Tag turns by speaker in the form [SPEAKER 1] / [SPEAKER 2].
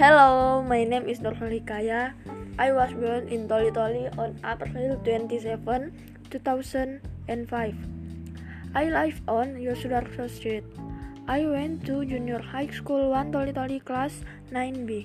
[SPEAKER 1] Hello, my name is Nurul Hikaya. I was born in Toli Toli on April 27, 2005. I live on Yosudarso Street. I went to junior high school 1 Toli Toli class 9B.